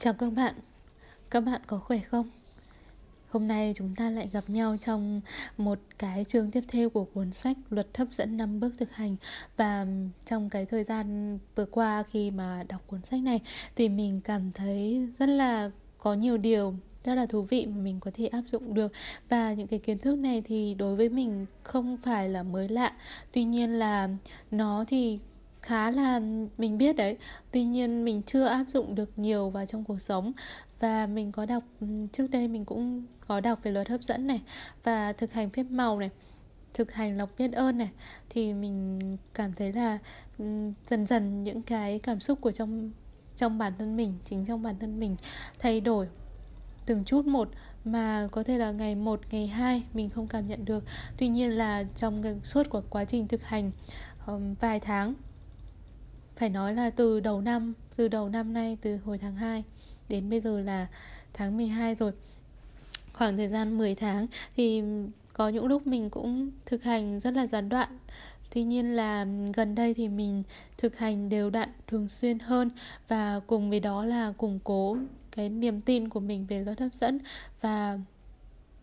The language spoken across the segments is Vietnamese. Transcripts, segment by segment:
Chào các bạn, các bạn có khỏe không? Hôm nay chúng ta lại gặp nhau trong một cái chương tiếp theo của cuốn sách Luật hấp dẫn 5 bước thực hành. Và trong cái thời gian vừa qua khi mà đọc cuốn sách này Thì mình cảm thấy rất là có nhiều điều rất là thú vị mà mình có thể áp dụng được. Và những cái kiến thức này thì đối với mình không phải là mới lạ. Tuy nhiên là nó thì khá là mình biết đấy. Tuy nhiên mình chưa áp dụng được nhiều vào trong cuộc sống. Và mình có đọc ừ, trước đây mình cũng có đọc về luật hấp dẫn này và thực hành phép màu này thực hành lọc biết ơn này. Thì mình cảm thấy là ừ, dần dần những cái cảm xúc của trong trong bản thân mình chính trong bản thân mình thay đổi từng chút một. Mà có thể là ngày một ngày hai mình không cảm nhận được. Tuy nhiên là trong suốt của quá trình thực hành um, vài tháng phải nói là từ đầu năm, từ đầu năm nay, từ hồi tháng 2 đến bây giờ là tháng 12 rồi. Khoảng thời gian 10 tháng thì có những lúc mình cũng thực hành rất là gián đoạn. Tuy nhiên là gần đây thì mình thực hành đều đặn thường xuyên hơn và cùng với đó là củng cố cái niềm tin của mình về luật hấp dẫn và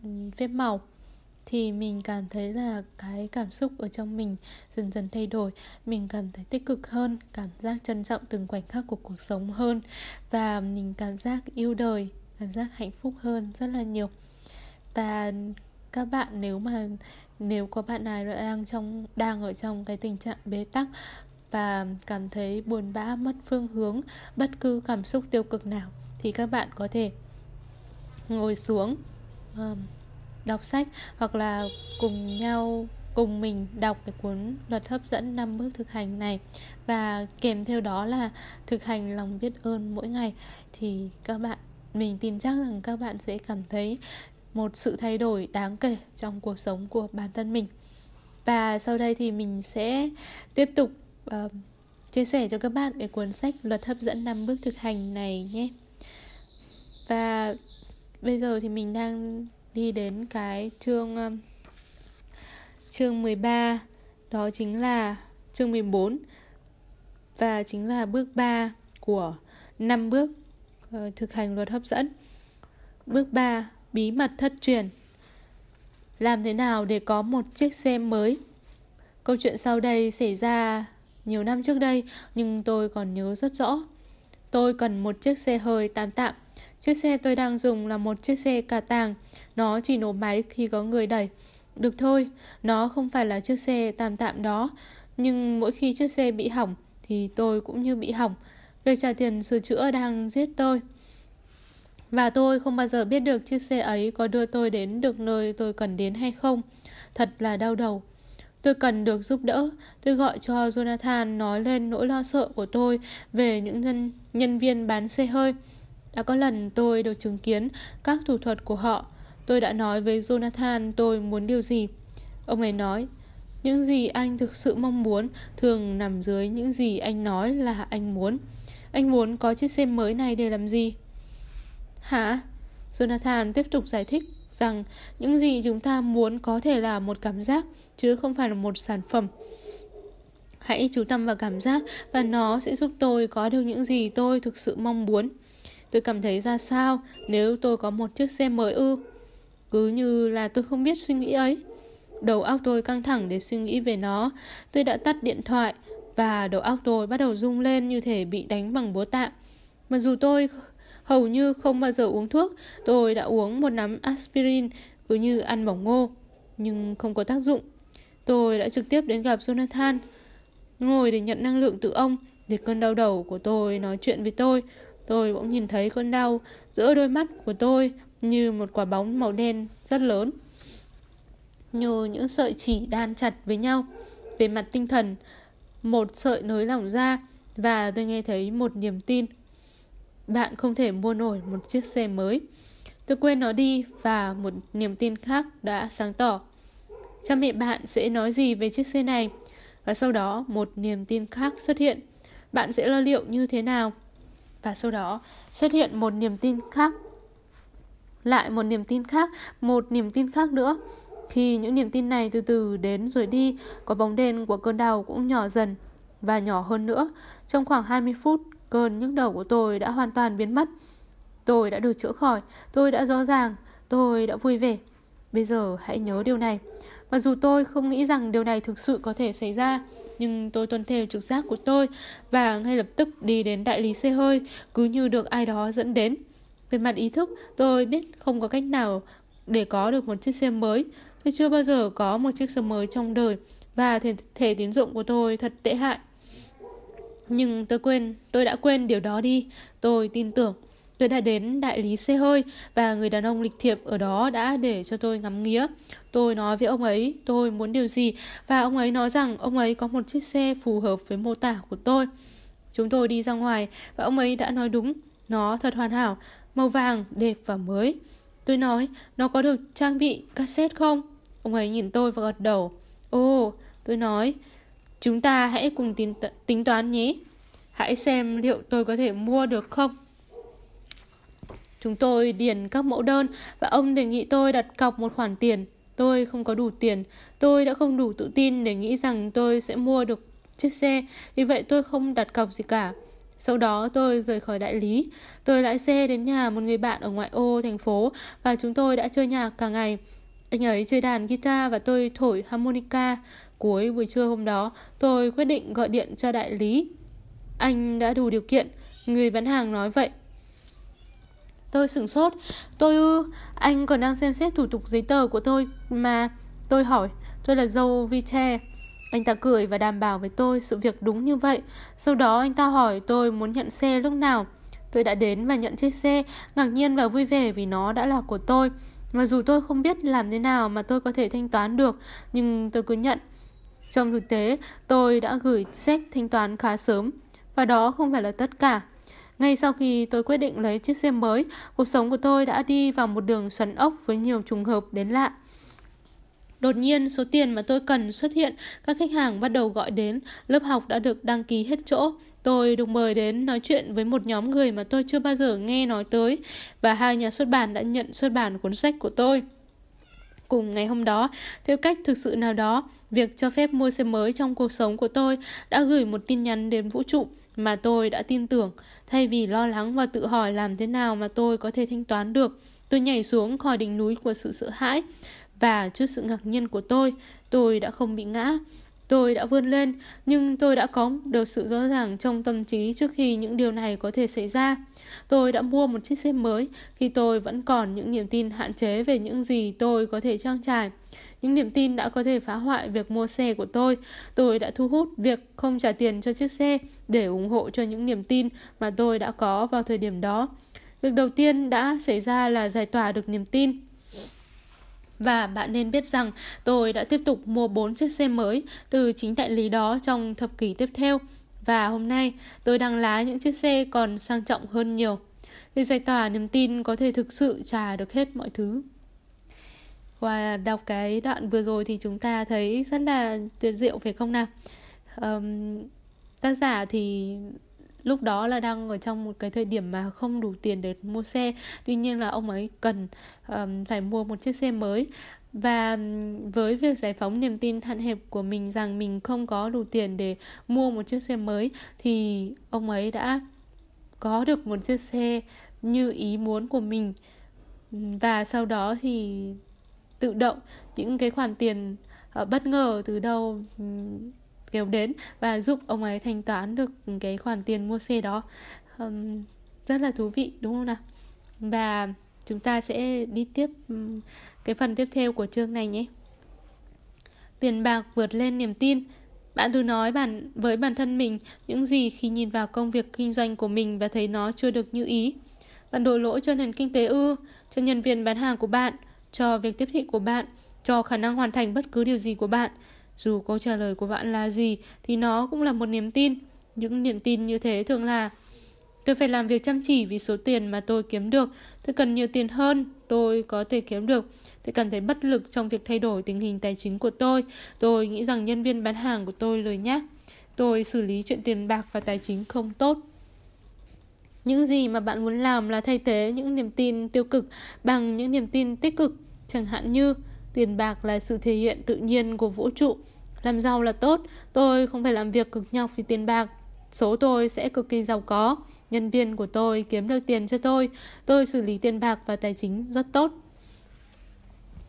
ừ, phép màu thì mình cảm thấy là cái cảm xúc ở trong mình dần dần thay đổi. Mình cảm thấy tích cực hơn cảm giác trân trọng từng khoảnh khắc của cuộc sống hơn và mình cảm giác yêu đời cảm giác hạnh phúc hơn rất là nhiều. Và các bạn nếu mà nếu có bạn nào đang trong đang ở trong cái tình trạng bế tắc và cảm thấy buồn bã mất phương hướng bất cứ cảm xúc tiêu cực nào thì các bạn có thể ngồi xuống um, đọc sách hoặc là cùng nhau cùng mình đọc cái cuốn luật hấp dẫn 5 bước thực hành này. Và kèm theo đó là thực hành lòng biết ơn mỗi ngày. Thì các bạn mình tin chắc rằng các bạn sẽ cảm thấy một sự thay đổi đáng kể trong cuộc sống của bản thân mình. Và sau đây thì mình sẽ tiếp tục uh, chia sẻ cho các bạn cái cuốn sách luật hấp dẫn 5 bước thực hành này nhé. Và bây giờ thì mình đang đi đến cái chương um, chương 13 đó chính là chương 14 và chính là bước 3 của năm bước ờ, thực hành luật hấp dẫn. Bước 3 bí mật thất truyền. Làm thế nào để có một chiếc xe mới? Câu chuyện sau đây xảy ra nhiều năm trước đây, nhưng tôi còn nhớ rất rõ. Tôi cần một chiếc xe hơi tạm tạm. Chiếc xe tôi đang dùng là một chiếc xe cà tàng. Nó chỉ nổ máy khi có người đẩy. Được thôi, nó không phải là chiếc xe tạm tạm đó. Nhưng mỗi khi chiếc xe bị hỏng thì tôi cũng như bị hỏng. Việc trả tiền sửa chữa đang giết tôi. Và tôi không bao giờ biết được chiếc xe ấy có đưa tôi đến được nơi tôi cần đến hay không. Thật là đau đầu. Tôi cần được giúp đỡ. Tôi gọi cho Jonathan nói lên nỗi lo sợ của tôi về những nhân, nhân viên bán xe hơi. Đã có lần tôi được chứng kiến các thủ thuật của họ. Tôi đã nói với Jonathan tôi muốn điều gì. Ông ấy nói, những gì anh thực sự mong muốn thường nằm dưới những gì anh nói là anh muốn. Anh muốn có chiếc xe mới này để làm gì? Hả? Jonathan tiếp tục giải thích rằng những gì chúng ta muốn có thể là một cảm giác chứ không phải là một sản phẩm. Hãy chú tâm vào cảm giác và nó sẽ giúp tôi có được những gì tôi thực sự mong muốn. Tôi cảm thấy ra sao nếu tôi có một chiếc xe mới ư? Cứ như là tôi không biết suy nghĩ ấy. Đầu óc tôi căng thẳng để suy nghĩ về nó. Tôi đã tắt điện thoại và đầu óc tôi bắt đầu rung lên như thể bị đánh bằng búa tạ. Mặc dù tôi hầu như không bao giờ uống thuốc. Tôi đã uống một nắm aspirin cứ như ăn bỏng ngô, nhưng không có tác dụng. Tôi đã trực tiếp đến gặp Jonathan, ngồi để nhận năng lượng từ ông, để cơn đau đầu của tôi nói chuyện với tôi. Tôi bỗng nhìn thấy cơn đau giữa đôi mắt của tôi như một quả bóng màu đen rất lớn. Như những sợi chỉ đan chặt với nhau. Về mặt tinh thần, một sợi nới lỏng ra và tôi nghe thấy một niềm tin bạn không thể mua nổi một chiếc xe mới. Tôi quên nó đi và một niềm tin khác đã sáng tỏ. Cha mẹ bạn sẽ nói gì về chiếc xe này? Và sau đó một niềm tin khác xuất hiện. Bạn sẽ lo liệu như thế nào? Và sau đó xuất hiện một niềm tin khác. Lại một niềm tin khác, một niềm tin khác nữa. Khi những niềm tin này từ từ đến rồi đi, có bóng đen của cơn đau cũng nhỏ dần và nhỏ hơn nữa. Trong khoảng 20 phút, Cơn nhức đầu của tôi đã hoàn toàn biến mất. Tôi đã được chữa khỏi, tôi đã rõ ràng, tôi đã vui vẻ. Bây giờ hãy nhớ điều này. Mặc dù tôi không nghĩ rằng điều này thực sự có thể xảy ra, nhưng tôi tuân theo trực giác của tôi và ngay lập tức đi đến đại lý xe hơi, cứ như được ai đó dẫn đến. Về mặt ý thức, tôi biết không có cách nào để có được một chiếc xe mới. Tôi chưa bao giờ có một chiếc xe mới trong đời và thể, thể tín dụng của tôi thật tệ hại. Nhưng tôi quên, tôi đã quên điều đó đi. Tôi tin tưởng. Tôi đã đến đại lý xe hơi và người đàn ông lịch thiệp ở đó đã để cho tôi ngắm nghía. Tôi nói với ông ấy tôi muốn điều gì và ông ấy nói rằng ông ấy có một chiếc xe phù hợp với mô tả của tôi. Chúng tôi đi ra ngoài và ông ấy đã nói đúng, nó thật hoàn hảo, màu vàng, đẹp và mới. Tôi nói, nó có được trang bị cassette không? Ông ấy nhìn tôi và gật đầu. Ồ, tôi nói, chúng ta hãy cùng tính, tính toán nhé. Hãy xem liệu tôi có thể mua được không. Chúng tôi điền các mẫu đơn và ông đề nghị tôi đặt cọc một khoản tiền. Tôi không có đủ tiền. Tôi đã không đủ tự tin để nghĩ rằng tôi sẽ mua được chiếc xe. Vì vậy tôi không đặt cọc gì cả. Sau đó tôi rời khỏi đại lý. Tôi lái xe đến nhà một người bạn ở ngoại ô thành phố và chúng tôi đã chơi nhạc cả ngày. Anh ấy chơi đàn guitar và tôi thổi harmonica. Cuối buổi trưa hôm đó, tôi quyết định gọi điện cho đại lý. Anh đã đủ điều kiện, người bán hàng nói vậy. Tôi sửng sốt. Tôi ư, anh còn đang xem xét thủ tục giấy tờ của tôi mà. Tôi hỏi, tôi là dâu Vite. Anh ta cười và đảm bảo với tôi sự việc đúng như vậy. Sau đó anh ta hỏi tôi muốn nhận xe lúc nào. Tôi đã đến và nhận chiếc xe, ngạc nhiên và vui vẻ vì nó đã là của tôi. Mặc dù tôi không biết làm thế nào mà tôi có thể thanh toán được, nhưng tôi cứ nhận. Trong thực tế, tôi đã gửi xét thanh toán khá sớm, và đó không phải là tất cả. Ngay sau khi tôi quyết định lấy chiếc xe mới, cuộc sống của tôi đã đi vào một đường xoắn ốc với nhiều trùng hợp đến lạ. Đột nhiên, số tiền mà tôi cần xuất hiện, các khách hàng bắt đầu gọi đến, lớp học đã được đăng ký hết chỗ. Tôi được mời đến nói chuyện với một nhóm người mà tôi chưa bao giờ nghe nói tới và hai nhà xuất bản đã nhận xuất bản cuốn sách của tôi. Cùng ngày hôm đó, theo cách thực sự nào đó, việc cho phép mua xe mới trong cuộc sống của tôi đã gửi một tin nhắn đến vũ trụ mà tôi đã tin tưởng. Thay vì lo lắng và tự hỏi làm thế nào mà tôi có thể thanh toán được, tôi nhảy xuống khỏi đỉnh núi của sự sợ hãi. Và trước sự ngạc nhiên của tôi, tôi đã không bị ngã. Tôi đã vươn lên, nhưng tôi đã có được sự rõ ràng trong tâm trí trước khi những điều này có thể xảy ra. Tôi đã mua một chiếc xe mới khi tôi vẫn còn những niềm tin hạn chế về những gì tôi có thể trang trải. Những niềm tin đã có thể phá hoại việc mua xe của tôi. Tôi đã thu hút việc không trả tiền cho chiếc xe để ủng hộ cho những niềm tin mà tôi đã có vào thời điểm đó. Việc đầu tiên đã xảy ra là giải tỏa được niềm tin. Và bạn nên biết rằng tôi đã tiếp tục mua 4 chiếc xe mới từ chính đại lý đó trong thập kỷ tiếp theo. Và hôm nay, tôi đang lái những chiếc xe còn sang trọng hơn nhiều. Việc giải tỏa niềm tin có thể thực sự trả được hết mọi thứ. Và đọc cái đoạn vừa rồi thì chúng ta thấy rất là tuyệt diệu phải không nào? Um, tác giả thì lúc đó là đang ở trong một cái thời điểm mà không đủ tiền để mua xe. Tuy nhiên là ông ấy cần um, phải mua một chiếc xe mới. Và với việc giải phóng niềm tin hạn hẹp của mình rằng mình không có đủ tiền để mua một chiếc xe mới thì ông ấy đã có được một chiếc xe như ý muốn của mình. Và sau đó thì tự động những cái khoản tiền uh, bất ngờ từ đâu um, kéo đến và giúp ông ấy thanh toán được cái khoản tiền mua xe đó. Um, rất là thú vị đúng không nào? Và chúng ta sẽ đi tiếp um, cái phần tiếp theo của chương này nhé. Tiền bạc vượt lên niềm tin. Bạn thử nói bản với bản thân mình những gì khi nhìn vào công việc kinh doanh của mình và thấy nó chưa được như ý. Bạn đổ lỗi cho nền kinh tế ư, cho nhân viên bán hàng của bạn, cho việc tiếp thị của bạn, cho khả năng hoàn thành bất cứ điều gì của bạn. Dù câu trả lời của bạn là gì thì nó cũng là một niềm tin. Những niềm tin như thế thường là Tôi phải làm việc chăm chỉ vì số tiền mà tôi kiếm được. Tôi cần nhiều tiền hơn, tôi có thể kiếm được. Tôi cảm thấy bất lực trong việc thay đổi tình hình tài chính của tôi. Tôi nghĩ rằng nhân viên bán hàng của tôi lời nhắc. Tôi xử lý chuyện tiền bạc và tài chính không tốt. Những gì mà bạn muốn làm là thay thế những niềm tin tiêu cực bằng những niềm tin tích cực, chẳng hạn như tiền bạc là sự thể hiện tự nhiên của vũ trụ. Làm giàu là tốt, tôi không phải làm việc cực nhọc vì tiền bạc, số tôi sẽ cực kỳ giàu có. Nhân viên của tôi kiếm được tiền cho tôi. Tôi xử lý tiền bạc và tài chính rất tốt.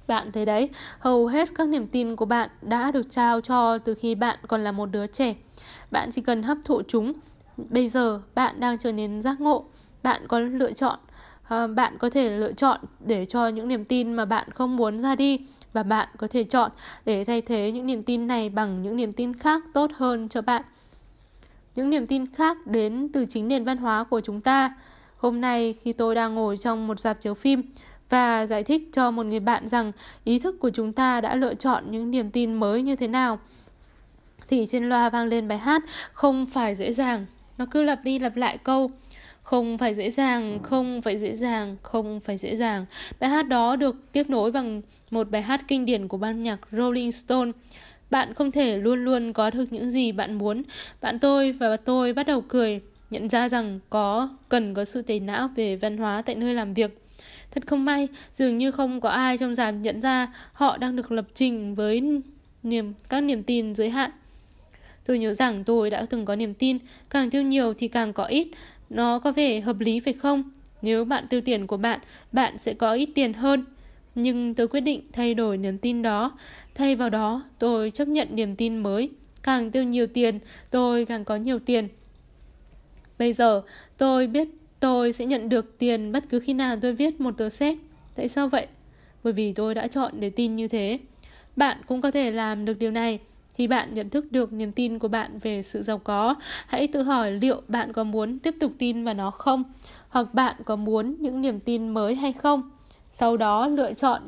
Bạn thấy đấy, hầu hết các niềm tin của bạn đã được trao cho từ khi bạn còn là một đứa trẻ. Bạn chỉ cần hấp thụ chúng. Bây giờ bạn đang trở nên giác ngộ. Bạn có lựa chọn. Ờ, bạn có thể lựa chọn để cho những niềm tin mà bạn không muốn ra đi và bạn có thể chọn để thay thế những niềm tin này bằng những niềm tin khác tốt hơn cho bạn. Những niềm tin khác đến từ chính nền văn hóa của chúng ta. Hôm nay khi tôi đang ngồi trong một dạp chiếu phim và giải thích cho một người bạn rằng ý thức của chúng ta đã lựa chọn những niềm tin mới như thế nào, thì trên loa vang lên bài hát không phải dễ dàng. Nó cứ lặp đi lặp lại câu không phải dễ dàng, không phải dễ dàng, không phải dễ dàng. Bài hát đó được tiếp nối bằng một bài hát kinh điển của ban nhạc Rolling Stone. Bạn không thể luôn luôn có được những gì bạn muốn. Bạn tôi và tôi bắt đầu cười, nhận ra rằng có cần có sự tẩy não về văn hóa tại nơi làm việc. Thật không may, dường như không có ai trong dàn nhận ra họ đang được lập trình với niềm các niềm tin giới hạn. Tôi nhớ rằng tôi đã từng có niềm tin, càng tiêu nhiều thì càng có ít. Nó có vẻ hợp lý phải không? Nếu bạn tiêu tiền của bạn, bạn sẽ có ít tiền hơn. Nhưng tôi quyết định thay đổi niềm tin đó. Thay vào đó, tôi chấp nhận niềm tin mới. Càng tiêu nhiều tiền, tôi càng có nhiều tiền. Bây giờ, tôi biết tôi sẽ nhận được tiền bất cứ khi nào tôi viết một tờ séc. Tại sao vậy? Bởi vì tôi đã chọn để tin như thế. Bạn cũng có thể làm được điều này. Khi bạn nhận thức được niềm tin của bạn về sự giàu có, hãy tự hỏi liệu bạn có muốn tiếp tục tin vào nó không? Hoặc bạn có muốn những niềm tin mới hay không? Sau đó lựa chọn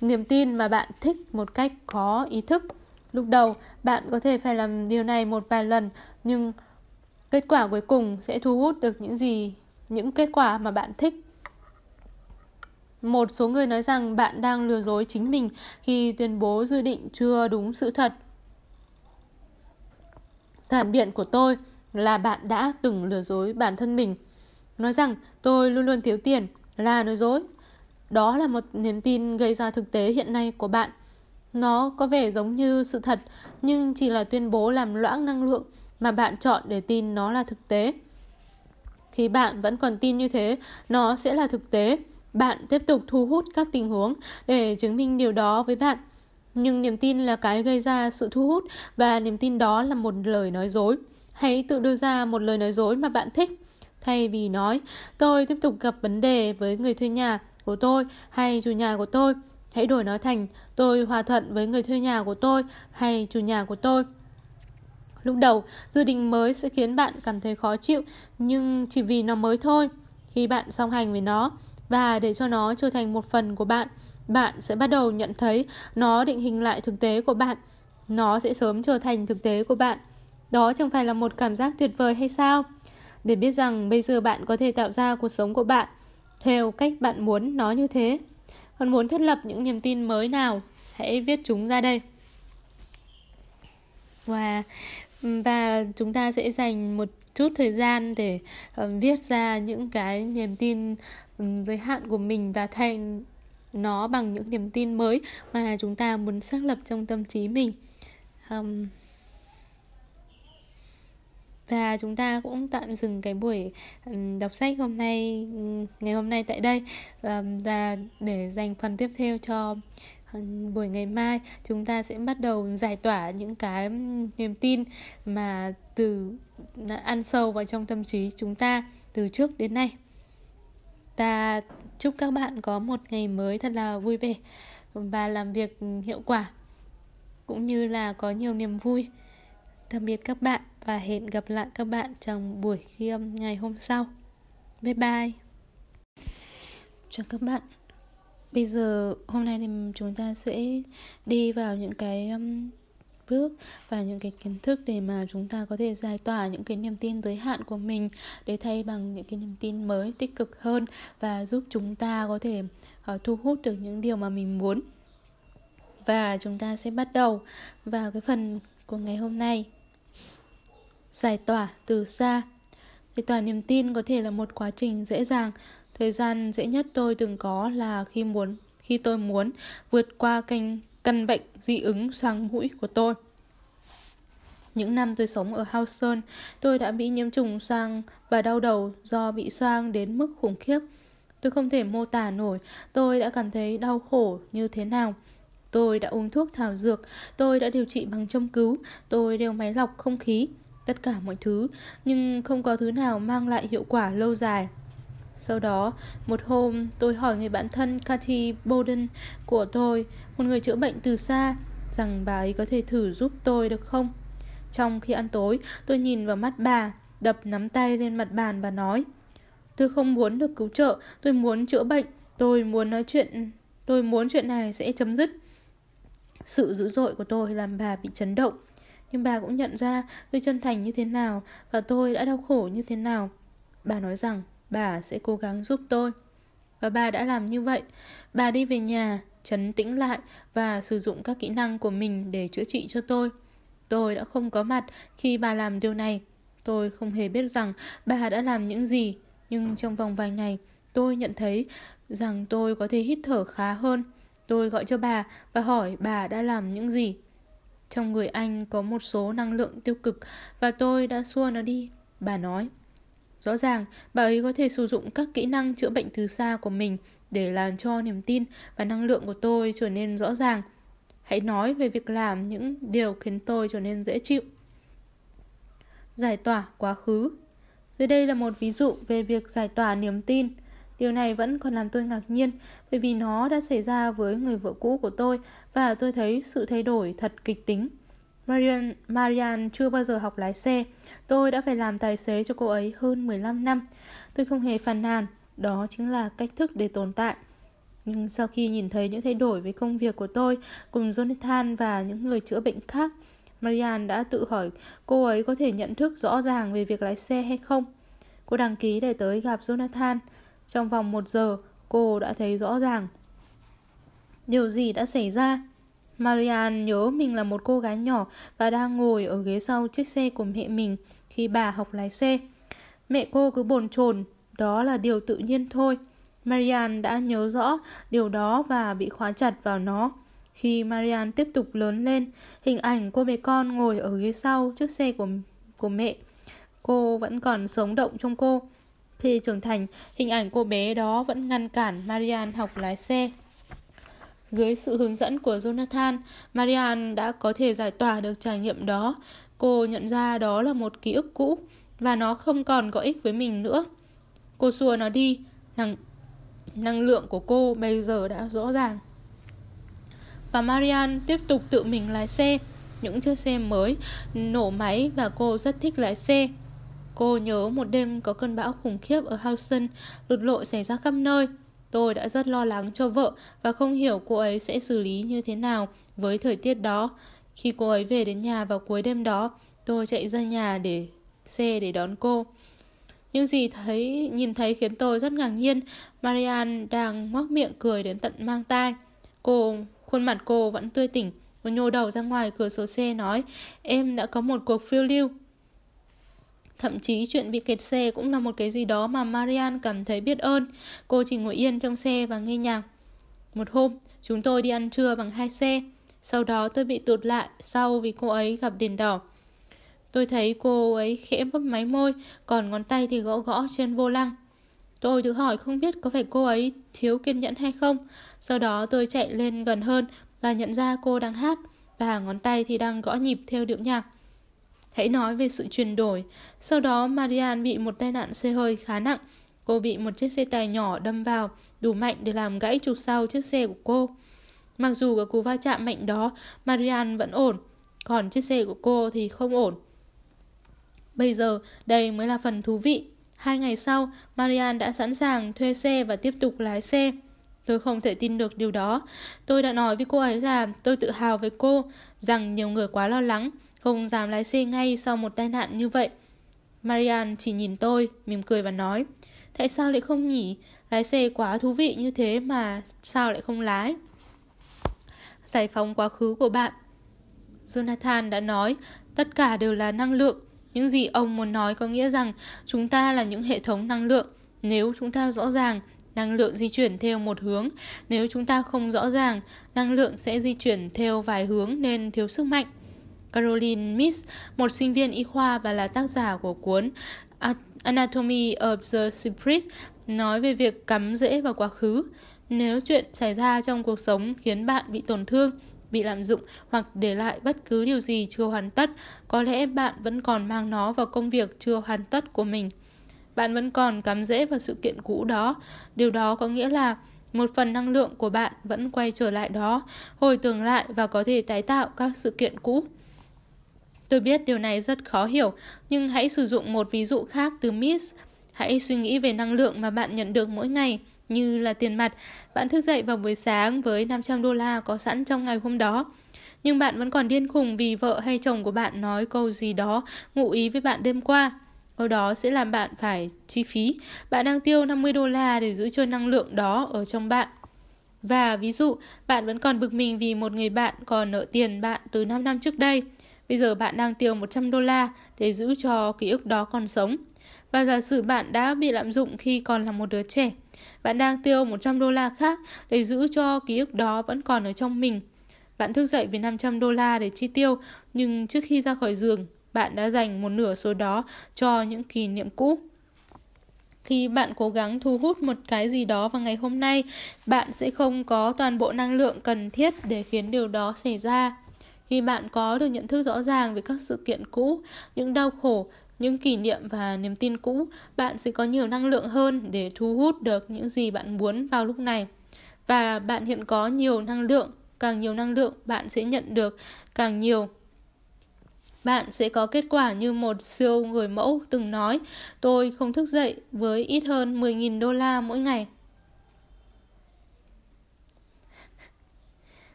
niềm tin mà bạn thích một cách có ý thức. Lúc đầu, bạn có thể phải làm điều này một vài lần, nhưng kết quả cuối cùng sẽ thu hút được những gì, những kết quả mà bạn thích. Một số người nói rằng bạn đang lừa dối chính mình khi tuyên bố dự định chưa đúng sự thật. Phản biện của tôi là bạn đã từng lừa dối bản thân mình. Nói rằng tôi luôn luôn thiếu tiền là nói dối. Đó là một niềm tin gây ra thực tế hiện nay của bạn. Nó có vẻ giống như sự thật, nhưng chỉ là tuyên bố làm loãng năng lượng mà bạn chọn để tin nó là thực tế. Khi bạn vẫn còn tin như thế, nó sẽ là thực tế. Bạn tiếp tục thu hút các tình huống để chứng minh điều đó với bạn. Nhưng niềm tin là cái gây ra sự thu hút và niềm tin đó là một lời nói dối. Hãy tự đưa ra một lời nói dối mà bạn thích. Thay vì nói, tôi tiếp tục gặp vấn đề với người thuê nhà của tôi hay chủ nhà của tôi. Hãy đổi nó thành tôi hòa thuận với người thuê nhà của tôi hay chủ nhà của tôi. Lúc đầu, dự định mới sẽ khiến bạn cảm thấy khó chịu, nhưng chỉ vì nó mới thôi. Khi bạn song hành với nó và để cho nó trở thành một phần của bạn, bạn sẽ bắt đầu nhận thấy nó định hình lại thực tế của bạn. Nó sẽ sớm trở thành thực tế của bạn. Đó chẳng phải là một cảm giác tuyệt vời hay sao? Để biết rằng bây giờ bạn có thể tạo ra cuộc sống của bạn theo cách bạn muốn nó như thế. Còn muốn thiết lập những niềm tin mới nào, hãy viết chúng ra đây. Và và chúng ta sẽ dành một chút thời gian để ờ, viết ra những cái niềm tin um, giới hạn của mình và thay nó bằng những niềm tin mới mà chúng ta muốn xác lập trong tâm trí mình. Um, và chúng ta cũng tạm dừng cái buổi đọc sách hôm nay ngày hôm nay tại đây. Và để dành phần tiếp theo cho buổi ngày mai chúng ta sẽ bắt đầu giải tỏa những cái niềm tin mà từ ăn sâu vào trong tâm trí chúng ta từ trước đến nay. Và chúc các bạn có một ngày mới thật là vui vẻ và làm việc hiệu quả cũng như là có nhiều niềm vui tạm biệt các bạn và hẹn gặp lại các bạn trong buổi ghi âm ngày hôm sau. Bye bye. Chào các bạn. Bây giờ hôm nay thì chúng ta sẽ đi vào những cái um, bước và những cái kiến thức để mà chúng ta có thể giải tỏa những cái niềm tin giới hạn của mình để thay bằng những cái niềm tin mới tích cực hơn và giúp chúng ta có thể uh, thu hút được những điều mà mình muốn. Và chúng ta sẽ bắt đầu vào cái phần của ngày hôm nay giải tỏa từ xa. Giải tỏa niềm tin có thể là một quá trình dễ dàng. Thời gian dễ nhất tôi từng có là khi muốn khi tôi muốn vượt qua kênh căn bệnh dị ứng xoang mũi của tôi. Những năm tôi sống ở Houston, tôi đã bị nhiễm trùng xoang và đau đầu do bị xoang đến mức khủng khiếp. Tôi không thể mô tả nổi tôi đã cảm thấy đau khổ như thế nào. Tôi đã uống thuốc thảo dược, tôi đã điều trị bằng châm cứu, tôi đeo máy lọc không khí, tất cả mọi thứ, nhưng không có thứ nào mang lại hiệu quả lâu dài. Sau đó, một hôm, tôi hỏi người bạn thân Cathy Bowden của tôi, một người chữa bệnh từ xa, rằng bà ấy có thể thử giúp tôi được không? Trong khi ăn tối, tôi nhìn vào mắt bà, đập nắm tay lên mặt bàn và nói Tôi không muốn được cứu trợ, tôi muốn chữa bệnh, tôi muốn nói chuyện, tôi muốn chuyện này sẽ chấm dứt. Sự dữ dội của tôi làm bà bị chấn động. Nhưng bà cũng nhận ra tôi chân thành như thế nào và tôi đã đau khổ như thế nào. Bà nói rằng bà sẽ cố gắng giúp tôi. Và bà đã làm như vậy. Bà đi về nhà, chấn tĩnh lại và sử dụng các kỹ năng của mình để chữa trị cho tôi. Tôi đã không có mặt khi bà làm điều này. Tôi không hề biết rằng bà đã làm những gì, nhưng trong vòng vài ngày, tôi nhận thấy rằng tôi có thể hít thở khá hơn. Tôi gọi cho bà và hỏi bà đã làm những gì. Trong người anh có một số năng lượng tiêu cực và tôi đã xua nó đi, bà nói. Rõ ràng, bà ấy có thể sử dụng các kỹ năng chữa bệnh từ xa của mình để làm cho niềm tin và năng lượng của tôi trở nên rõ ràng. Hãy nói về việc làm những điều khiến tôi trở nên dễ chịu. Giải tỏa quá khứ Dưới đây là một ví dụ về việc giải tỏa niềm tin. Điều này vẫn còn làm tôi ngạc nhiên bởi vì nó đã xảy ra với người vợ cũ của tôi và tôi thấy sự thay đổi thật kịch tính. Marian, Marian chưa bao giờ học lái xe. Tôi đã phải làm tài xế cho cô ấy hơn 15 năm. Tôi không hề phàn nàn, đó chính là cách thức để tồn tại. Nhưng sau khi nhìn thấy những thay đổi với công việc của tôi cùng Jonathan và những người chữa bệnh khác, Marian đã tự hỏi cô ấy có thể nhận thức rõ ràng về việc lái xe hay không. Cô đăng ký để tới gặp Jonathan. Trong vòng một giờ, cô đã thấy rõ ràng. Điều gì đã xảy ra? Marian nhớ mình là một cô gái nhỏ và đang ngồi ở ghế sau chiếc xe của mẹ mình khi bà học lái xe. Mẹ cô cứ bồn chồn, đó là điều tự nhiên thôi. Marian đã nhớ rõ điều đó và bị khóa chặt vào nó. Khi Marian tiếp tục lớn lên, hình ảnh cô bé con ngồi ở ghế sau chiếc xe của, của mẹ. Cô vẫn còn sống động trong cô. Khi trưởng thành, hình ảnh cô bé đó vẫn ngăn cản Marian học lái xe. Dưới sự hướng dẫn của Jonathan, Marian đã có thể giải tỏa được trải nghiệm đó. Cô nhận ra đó là một ký ức cũ và nó không còn có ích với mình nữa. Cô xua nó đi, năng, năng lượng của cô bây giờ đã rõ ràng. Và Marian tiếp tục tự mình lái xe. Những chiếc xe mới nổ máy và cô rất thích lái xe. Cô nhớ một đêm có cơn bão khủng khiếp ở Houston, lụt lội xảy ra khắp nơi. Tôi đã rất lo lắng cho vợ và không hiểu cô ấy sẽ xử lý như thế nào với thời tiết đó. Khi cô ấy về đến nhà vào cuối đêm đó, tôi chạy ra nhà để xe để đón cô. Những gì thấy nhìn thấy khiến tôi rất ngạc nhiên. Marian đang ngoác miệng cười đến tận mang tai. Cô, khuôn mặt cô vẫn tươi tỉnh. Cô nhô đầu ra ngoài cửa sổ xe nói, em đã có một cuộc phiêu lưu. Thậm chí chuyện bị kẹt xe cũng là một cái gì đó mà Marian cảm thấy biết ơn. Cô chỉ ngồi yên trong xe và nghe nhạc. Một hôm, chúng tôi đi ăn trưa bằng hai xe. Sau đó tôi bị tụt lại sau vì cô ấy gặp đèn đỏ. Tôi thấy cô ấy khẽ bấm máy môi, còn ngón tay thì gõ gõ trên vô lăng. Tôi tự hỏi không biết có phải cô ấy thiếu kiên nhẫn hay không. Sau đó tôi chạy lên gần hơn và nhận ra cô đang hát và ngón tay thì đang gõ nhịp theo điệu nhạc. Hãy nói về sự chuyển đổi. Sau đó Marian bị một tai nạn xe hơi khá nặng. Cô bị một chiếc xe tải nhỏ đâm vào, đủ mạnh để làm gãy trục sau chiếc xe của cô. Mặc dù có cú va chạm mạnh đó, Marian vẫn ổn, còn chiếc xe của cô thì không ổn. Bây giờ, đây mới là phần thú vị. Hai ngày sau, Marian đã sẵn sàng thuê xe và tiếp tục lái xe. Tôi không thể tin được điều đó. Tôi đã nói với cô ấy là tôi tự hào với cô, rằng nhiều người quá lo lắng, không dám lái xe ngay sau một tai nạn như vậy. Marian chỉ nhìn tôi, mỉm cười và nói, tại sao lại không nhỉ? Lái xe quá thú vị như thế mà sao lại không lái? Giải phóng quá khứ của bạn. Jonathan đã nói, tất cả đều là năng lượng. Những gì ông muốn nói có nghĩa rằng chúng ta là những hệ thống năng lượng. Nếu chúng ta rõ ràng, năng lượng di chuyển theo một hướng. Nếu chúng ta không rõ ràng, năng lượng sẽ di chuyển theo vài hướng nên thiếu sức mạnh. Caroline Miss, một sinh viên y khoa và là tác giả của cuốn Anatomy of the Spirit, nói về việc cắm rễ vào quá khứ. Nếu chuyện xảy ra trong cuộc sống khiến bạn bị tổn thương, bị lạm dụng hoặc để lại bất cứ điều gì chưa hoàn tất, có lẽ bạn vẫn còn mang nó vào công việc chưa hoàn tất của mình. Bạn vẫn còn cắm rễ vào sự kiện cũ đó. Điều đó có nghĩa là một phần năng lượng của bạn vẫn quay trở lại đó, hồi tưởng lại và có thể tái tạo các sự kiện cũ. Tôi biết điều này rất khó hiểu, nhưng hãy sử dụng một ví dụ khác từ Miss. Hãy suy nghĩ về năng lượng mà bạn nhận được mỗi ngày, như là tiền mặt. Bạn thức dậy vào buổi sáng với 500 đô la có sẵn trong ngày hôm đó. Nhưng bạn vẫn còn điên khùng vì vợ hay chồng của bạn nói câu gì đó ngụ ý với bạn đêm qua. câu đó sẽ làm bạn phải chi phí. Bạn đang tiêu 50 đô la để giữ cho năng lượng đó ở trong bạn. Và ví dụ, bạn vẫn còn bực mình vì một người bạn còn nợ tiền bạn từ 5 năm trước đây. Bây giờ bạn đang tiêu 100 đô la để giữ cho ký ức đó còn sống. Và giả sử bạn đã bị lạm dụng khi còn là một đứa trẻ. Bạn đang tiêu 100 đô la khác để giữ cho ký ức đó vẫn còn ở trong mình. Bạn thức dậy với 500 đô la để chi tiêu, nhưng trước khi ra khỏi giường, bạn đã dành một nửa số đó cho những kỷ niệm cũ. Khi bạn cố gắng thu hút một cái gì đó vào ngày hôm nay, bạn sẽ không có toàn bộ năng lượng cần thiết để khiến điều đó xảy ra. Khi bạn có được nhận thức rõ ràng về các sự kiện cũ, những đau khổ, những kỷ niệm và niềm tin cũ, bạn sẽ có nhiều năng lượng hơn để thu hút được những gì bạn muốn vào lúc này. Và bạn hiện có nhiều năng lượng, càng nhiều năng lượng bạn sẽ nhận được càng nhiều bạn sẽ có kết quả như một siêu người mẫu từng nói, tôi không thức dậy với ít hơn 10.000 đô la mỗi ngày.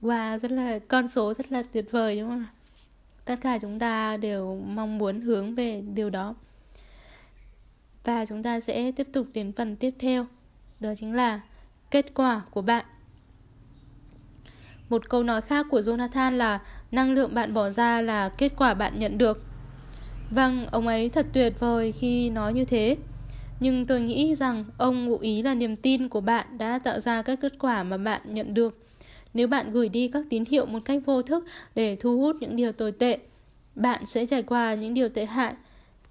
Và rất là con số rất là tuyệt vời đúng không? Tất cả chúng ta đều mong muốn hướng về điều đó. Và chúng ta sẽ tiếp tục đến phần tiếp theo. Đó chính là kết quả của bạn. Một câu nói khác của Jonathan là năng lượng bạn bỏ ra là kết quả bạn nhận được. Vâng, ông ấy thật tuyệt vời khi nói như thế. Nhưng tôi nghĩ rằng ông ngụ ý là niềm tin của bạn đã tạo ra các kết quả mà bạn nhận được. Nếu bạn gửi đi các tín hiệu một cách vô thức để thu hút những điều tồi tệ, bạn sẽ trải qua những điều tệ hại.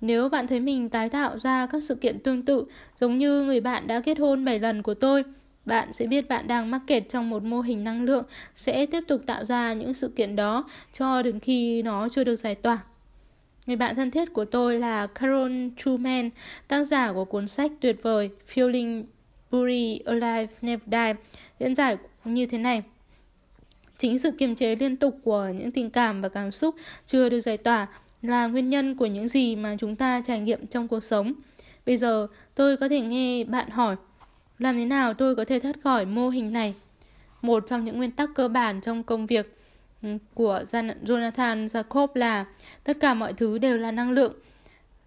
Nếu bạn thấy mình tái tạo ra các sự kiện tương tự giống như người bạn đã kết hôn 7 lần của tôi, bạn sẽ biết bạn đang mắc kẹt trong một mô hình năng lượng sẽ tiếp tục tạo ra những sự kiện đó cho đến khi nó chưa được giải tỏa. Người bạn thân thiết của tôi là Carol Truman, tác giả của cuốn sách tuyệt vời Feeling Bury Alive Never Die, diễn giải như thế này. Chính sự kiềm chế liên tục của những tình cảm và cảm xúc chưa được giải tỏa là nguyên nhân của những gì mà chúng ta trải nghiệm trong cuộc sống. Bây giờ, tôi có thể nghe bạn hỏi làm thế nào tôi có thể thoát khỏi mô hình này? Một trong những nguyên tắc cơ bản trong công việc ừ, của Jonathan Jacob là tất cả mọi thứ đều là năng lượng.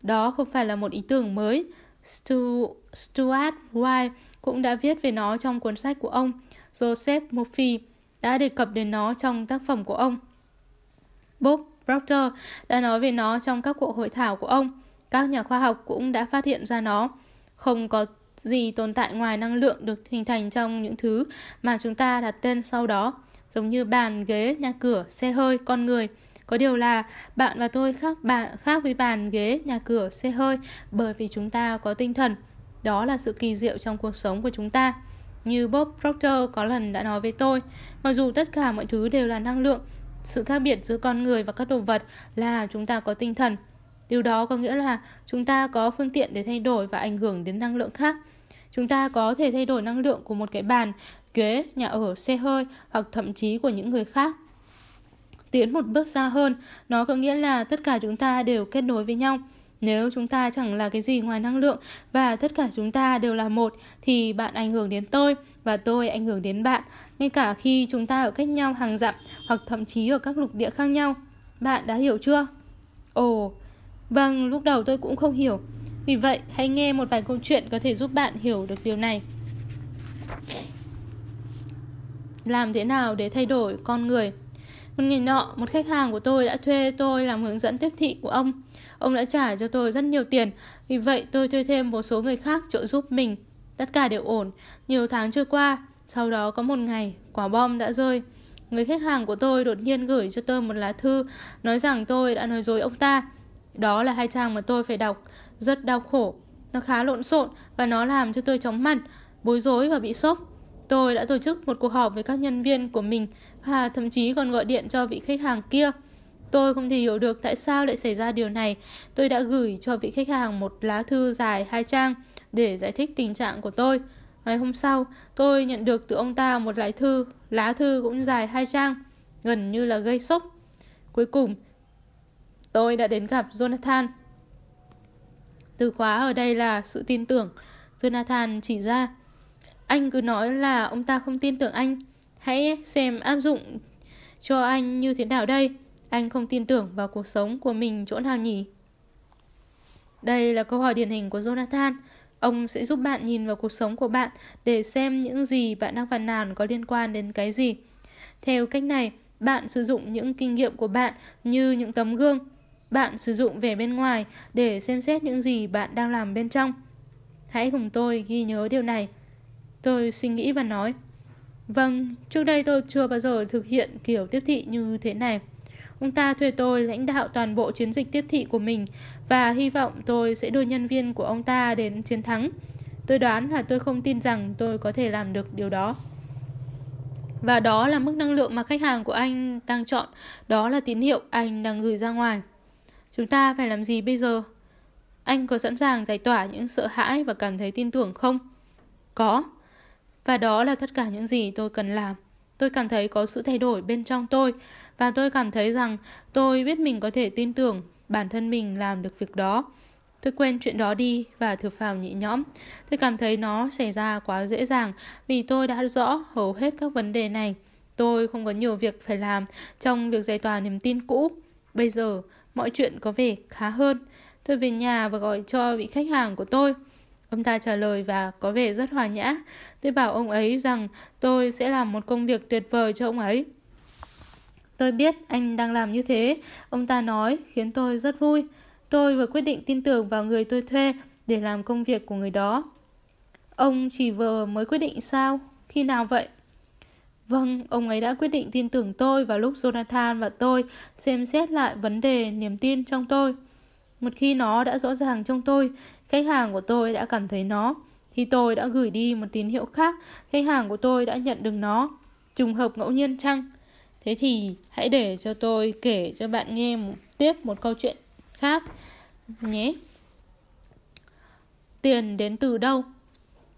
Đó không phải là một ý tưởng mới. Stu, Stuart White cũng đã viết về nó trong cuốn sách của ông. Joseph Murphy đã đề cập đến nó trong tác phẩm của ông. Bob Proctor đã nói về nó trong các cuộc hội thảo của ông. Các nhà khoa học cũng đã phát hiện ra nó. Không có gì tồn tại ngoài năng lượng được hình thành trong những thứ mà chúng ta đặt tên sau đó, giống như bàn, ghế, nhà cửa, xe hơi, con người. Có điều là bạn và tôi khác bạn khác với bàn, ghế, nhà cửa, xe hơi bởi vì chúng ta có tinh thần. Đó là sự kỳ diệu trong cuộc sống của chúng ta. Như Bob Proctor có lần đã nói với tôi, mặc dù tất cả mọi thứ đều là năng lượng, sự khác biệt giữa con người và các đồ vật là chúng ta có tinh thần. Điều đó có nghĩa là chúng ta có phương tiện để thay đổi và ảnh hưởng đến năng lượng khác. Chúng ta có thể thay đổi năng lượng của một cái bàn, ghế, nhà ở, xe hơi hoặc thậm chí của những người khác. Tiến một bước xa hơn, nó có nghĩa là tất cả chúng ta đều kết nối với nhau. Nếu chúng ta chẳng là cái gì ngoài năng lượng và tất cả chúng ta đều là một thì bạn ảnh hưởng đến tôi và tôi ảnh hưởng đến bạn, ngay cả khi chúng ta ở cách nhau hàng dặm hoặc thậm chí ở các lục địa khác nhau. Bạn đã hiểu chưa? Ồ, vâng, lúc đầu tôi cũng không hiểu. Vì vậy, hãy nghe một vài câu chuyện có thể giúp bạn hiểu được điều này. Làm thế nào để thay đổi con người? Một ngày nọ, một khách hàng của tôi đã thuê tôi làm hướng dẫn tiếp thị của ông. Ông đã trả cho tôi rất nhiều tiền, vì vậy tôi thuê thêm một số người khác trợ giúp mình. Tất cả đều ổn. Nhiều tháng trôi qua, sau đó có một ngày, quả bom đã rơi. Người khách hàng của tôi đột nhiên gửi cho tôi một lá thư nói rằng tôi đã nói dối ông ta. Đó là hai trang mà tôi phải đọc, rất đau khổ. Nó khá lộn xộn và nó làm cho tôi chóng mặt, bối rối và bị sốc. Tôi đã tổ chức một cuộc họp với các nhân viên của mình và thậm chí còn gọi điện cho vị khách hàng kia. Tôi không thể hiểu được tại sao lại xảy ra điều này. Tôi đã gửi cho vị khách hàng một lá thư dài hai trang để giải thích tình trạng của tôi. Ngày hôm sau, tôi nhận được từ ông ta một lá thư, lá thư cũng dài hai trang, gần như là gây sốc. Cuối cùng, tôi đã đến gặp Jonathan. Từ khóa ở đây là sự tin tưởng. Jonathan chỉ ra. Anh cứ nói là ông ta không tin tưởng anh. Hãy xem áp dụng cho anh như thế nào đây. Anh không tin tưởng vào cuộc sống của mình chỗ nào nhỉ? Đây là câu hỏi điển hình của Jonathan. Ông sẽ giúp bạn nhìn vào cuộc sống của bạn để xem những gì bạn đang phàn nàn có liên quan đến cái gì. Theo cách này, bạn sử dụng những kinh nghiệm của bạn như những tấm gương. Bạn sử dụng vẻ bên ngoài để xem xét những gì bạn đang làm bên trong. Hãy cùng tôi ghi nhớ điều này. Tôi suy nghĩ và nói. Vâng, trước đây tôi chưa bao giờ thực hiện kiểu tiếp thị như thế này. Ông ta thuê tôi lãnh đạo toàn bộ chiến dịch tiếp thị của mình và hy vọng tôi sẽ đưa nhân viên của ông ta đến chiến thắng. Tôi đoán là tôi không tin rằng tôi có thể làm được điều đó. Và đó là mức năng lượng mà khách hàng của anh đang chọn. Đó là tín hiệu anh đang gửi ra ngoài. Chúng ta phải làm gì bây giờ? Anh có sẵn sàng giải tỏa những sợ hãi và cảm thấy tin tưởng không? Có. Và đó là tất cả những gì tôi cần làm. Tôi cảm thấy có sự thay đổi bên trong tôi và tôi cảm thấy rằng tôi biết mình có thể tin tưởng bản thân mình làm được việc đó. Tôi quên chuyện đó đi và thở phào nhẹ nhõm. Tôi cảm thấy nó xảy ra quá dễ dàng vì tôi đã rõ hầu hết các vấn đề này. Tôi không có nhiều việc phải làm trong việc giải tỏa niềm tin cũ. Bây giờ, mọi chuyện có vẻ khá hơn. Tôi về nhà và gọi cho vị khách hàng của tôi. Ông ta trả lời và có vẻ rất hòa nhã. Tôi bảo ông ấy rằng tôi sẽ làm một công việc tuyệt vời cho ông ấy. Tôi biết anh đang làm như thế, ông ta nói, khiến tôi rất vui. Tôi vừa quyết định tin tưởng vào người tôi thuê để làm công việc của người đó. Ông chỉ vừa mới quyết định sao? Khi nào vậy? Vâng, ông ấy đã quyết định tin tưởng tôi vào lúc Jonathan và tôi xem xét lại vấn đề niềm tin trong tôi. Một khi nó đã rõ ràng trong tôi, khách hàng của tôi đã cảm thấy nó, thì tôi đã gửi đi một tín hiệu khác, khách hàng của tôi đã nhận được nó. Trùng hợp ngẫu nhiên chăng? Thế thì hãy để cho tôi kể cho bạn nghe một, tiếp một câu chuyện khác nhé. Tiền đến từ đâu?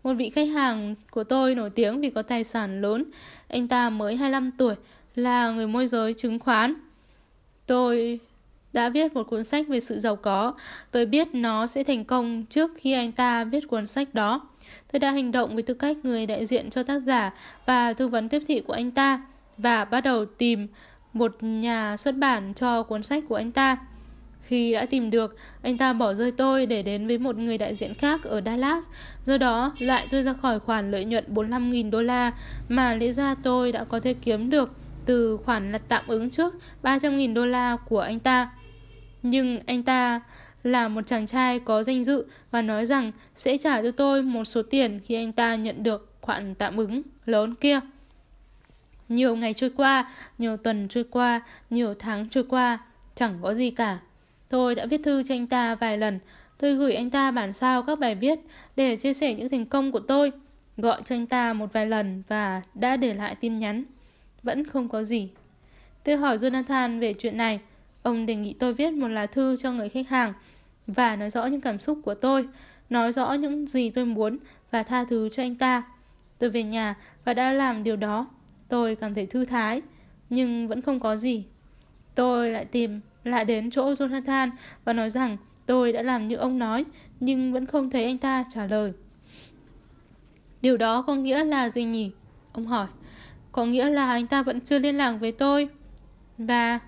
Một vị khách hàng của tôi nổi tiếng vì có tài sản lớn. Anh ta mới 25 tuổi, là người môi giới chứng khoán. Tôi đã viết một cuốn sách về sự giàu có. Tôi biết nó sẽ thành công trước khi anh ta viết cuốn sách đó. Tôi đã hành động với tư cách người đại diện cho tác giả và tư vấn tiếp thị của anh ta và bắt đầu tìm một nhà xuất bản cho cuốn sách của anh ta. Khi đã tìm được, anh ta bỏ rơi tôi để đến với một người đại diện khác ở Dallas, do đó loại tôi ra khỏi khoản lợi nhuận 45.000 đô la mà lẽ ra tôi đã có thể kiếm được từ khoản lặt tạm ứng trước 300.000 đô la của anh ta. Nhưng anh ta là một chàng trai có danh dự và nói rằng sẽ trả cho tôi một số tiền khi anh ta nhận được khoản tạm ứng lớn kia. Nhiều ngày trôi qua, nhiều tuần trôi qua, nhiều tháng trôi qua, chẳng có gì cả. Tôi đã viết thư cho anh ta vài lần. Tôi gửi anh ta bản sao các bài viết để chia sẻ những thành công của tôi. Gọi cho anh ta một vài lần và đã để lại tin nhắn. Vẫn không có gì. Tôi hỏi Jonathan về chuyện này. Ông đề nghị tôi viết một lá thư cho người khách hàng và nói rõ những cảm xúc của tôi, nói rõ những gì tôi muốn và tha thứ cho anh ta. Tôi về nhà và đã làm điều đó. Tôi cảm thấy thư thái, nhưng vẫn không có gì. Tôi lại tìm, lại đến chỗ Jonathan và nói rằng tôi đã làm như ông nói, nhưng vẫn không thấy anh ta trả lời. Điều đó có nghĩa là gì nhỉ? Ông hỏi. Có nghĩa là anh ta vẫn chưa liên lạc với tôi. Và...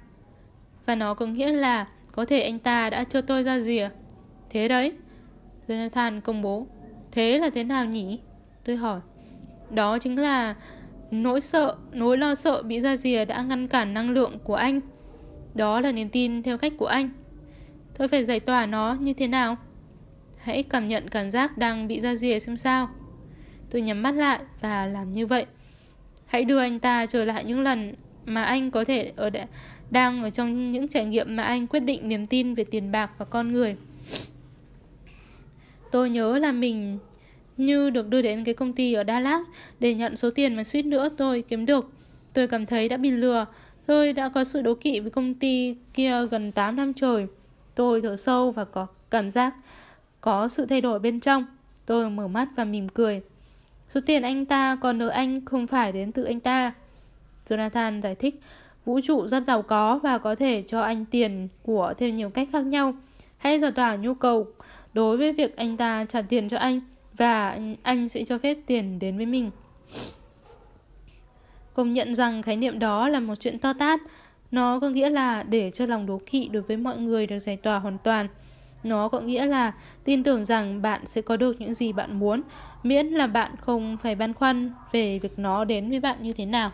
Và nó có nghĩa là có thể anh ta đã cho tôi ra rìa. Thế đấy. Jonathan công bố. Thế là thế nào nhỉ? Tôi hỏi. Đó chính là Nỗi sợ, nỗi lo sợ bị ra rìa đã ngăn cản năng lượng của anh. Đó là niềm tin theo cách của anh. Tôi phải giải tỏa nó như thế nào? Hãy cảm nhận cảm giác đang bị ra rìa xem sao. Tôi nhắm mắt lại và làm như vậy. Hãy đưa anh ta trở lại những lần mà anh có thể ở đã đang ở trong những trải nghiệm mà anh quyết định niềm tin về tiền bạc và con người. Tôi nhớ là mình như được đưa đến cái công ty ở Dallas để nhận số tiền mà suýt nữa tôi kiếm được. Tôi cảm thấy đã bị lừa. Tôi đã có sự đố kỵ với công ty kia gần 8 năm trời. Tôi thở sâu và có cảm giác có sự thay đổi bên trong. Tôi mở mắt và mỉm cười. Số tiền anh ta còn nợ anh không phải đến từ anh ta. Jonathan giải thích, vũ trụ rất giàu có và có thể cho anh tiền của theo nhiều cách khác nhau. Hãy giải tỏa nhu cầu đối với việc anh ta trả tiền cho anh và anh sẽ cho phép tiền đến với mình. Công nhận rằng khái niệm đó là một chuyện to tát. Nó có nghĩa là để cho lòng đố kỵ đối với mọi người được giải tỏa hoàn toàn. Nó có nghĩa là tin tưởng rằng bạn sẽ có được những gì bạn muốn, miễn là bạn không phải băn khoăn về việc nó đến với bạn như thế nào.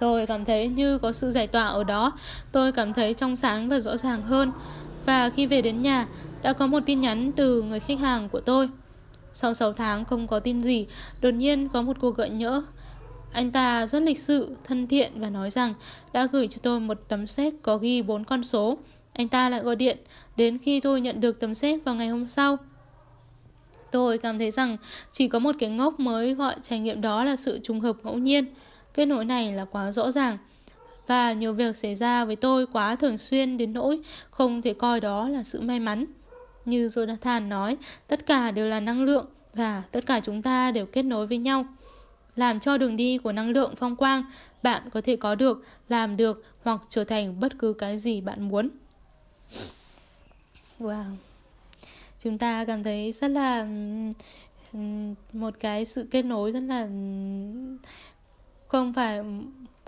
Tôi cảm thấy như có sự giải tỏa ở đó, tôi cảm thấy trong sáng và rõ ràng hơn. Và khi về đến nhà, đã có một tin nhắn từ người khách hàng của tôi. Sau 6 tháng không có tin gì, đột nhiên có một cuộc gợi nhỡ. Anh ta rất lịch sự, thân thiện và nói rằng đã gửi cho tôi một tấm séc có ghi bốn con số. Anh ta lại gọi điện đến khi tôi nhận được tấm séc vào ngày hôm sau. Tôi cảm thấy rằng chỉ có một cái ngốc mới gọi trải nghiệm đó là sự trùng hợp ngẫu nhiên. Kết nối này là quá rõ ràng. Và nhiều việc xảy ra với tôi quá thường xuyên đến nỗi không thể coi đó là sự may mắn. Như Jonathan nói, tất cả đều là năng lượng và tất cả chúng ta đều kết nối với nhau. Làm cho đường đi của năng lượng phong quang, bạn có thể có được, làm được hoặc trở thành bất cứ cái gì bạn muốn. Wow. Chúng ta cảm thấy rất là một cái sự kết nối rất là không phải ừ,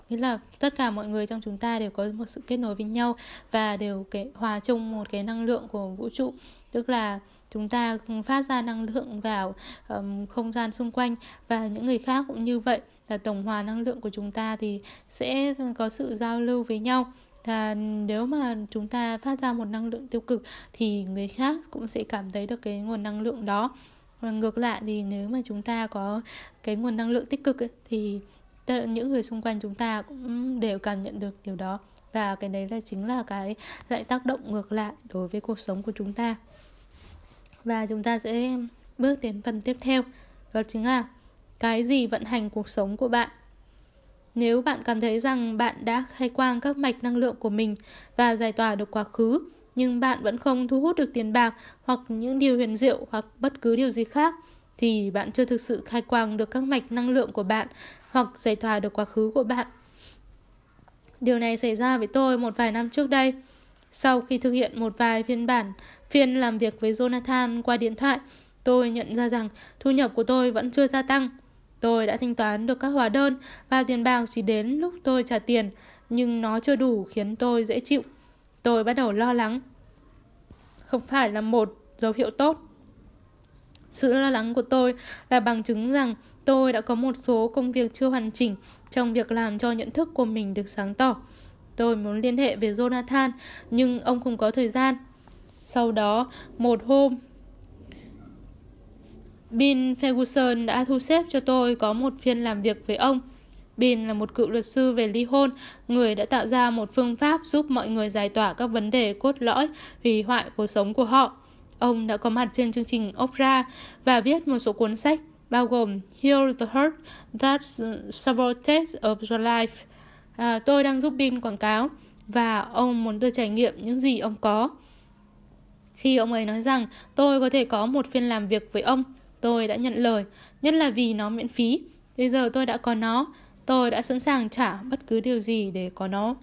nghĩa là tất cả mọi người trong chúng ta đều có một sự kết nối với nhau và đều cái hòa chung một cái năng lượng của vũ trụ. Tức là chúng ta phát ra năng lượng vào um, không gian xung quanh và những người khác cũng như vậy. Là tổng hòa năng lượng của chúng ta thì sẽ có sự giao lưu với nhau. Và nếu mà chúng ta phát ra một năng lượng tiêu cực thì người khác cũng sẽ cảm thấy được cái nguồn năng lượng đó. Và ngược lại thì nếu mà chúng ta có cái nguồn năng lượng tích cực ấy, thì những người xung quanh chúng ta cũng đều cảm nhận được điều đó. Và cái đấy là chính là cái lại tác động ngược lại đối với cuộc sống của chúng ta. Và chúng ta sẽ bước đến phần tiếp theo, đó chính là cái gì vận hành cuộc sống của bạn. Nếu bạn cảm thấy rằng bạn đã khai quang các mạch năng lượng của mình và giải tỏa được quá khứ, nhưng bạn vẫn không thu hút được tiền bạc hoặc những điều huyền diệu hoặc bất cứ điều gì khác thì bạn chưa thực sự khai quang được các mạch năng lượng của bạn hoặc giải tỏa được quá khứ của bạn. Điều này xảy ra với tôi một vài năm trước đây. Sau khi thực hiện một vài phiên bản phiên làm việc với Jonathan qua điện thoại, tôi nhận ra rằng thu nhập của tôi vẫn chưa gia tăng. Tôi đã thanh toán được các hóa đơn và tiền bạc chỉ đến lúc tôi trả tiền, nhưng nó chưa đủ khiến tôi dễ chịu. Tôi bắt đầu lo lắng. Không phải là một dấu hiệu tốt. Sự lo lắng của tôi là bằng chứng rằng tôi đã có một số công việc chưa hoàn chỉnh trong việc làm cho nhận thức của mình được sáng tỏ. Tôi muốn liên hệ với Jonathan, nhưng ông không có thời gian. Sau đó, một hôm, Bill Ferguson đã thu xếp cho tôi có một phiên làm việc với ông. Bill là một cựu luật sư về ly hôn, người đã tạo ra một phương pháp giúp mọi người giải tỏa các vấn đề cốt lõi, hủy hoại cuộc sống của họ. Ông đã có mặt trên chương trình Oprah và viết một số cuốn sách, bao gồm Heal the Hurt That Sabotages of Your Life. À, tôi đang giúp bin quảng cáo và ông muốn tôi trải nghiệm những gì ông có. Khi ông ấy nói rằng tôi có thể có một phiên làm việc với ông, tôi đã nhận lời, nhất là vì nó miễn phí. Bây giờ tôi đã có nó, tôi đã sẵn sàng trả bất cứ điều gì để có nó.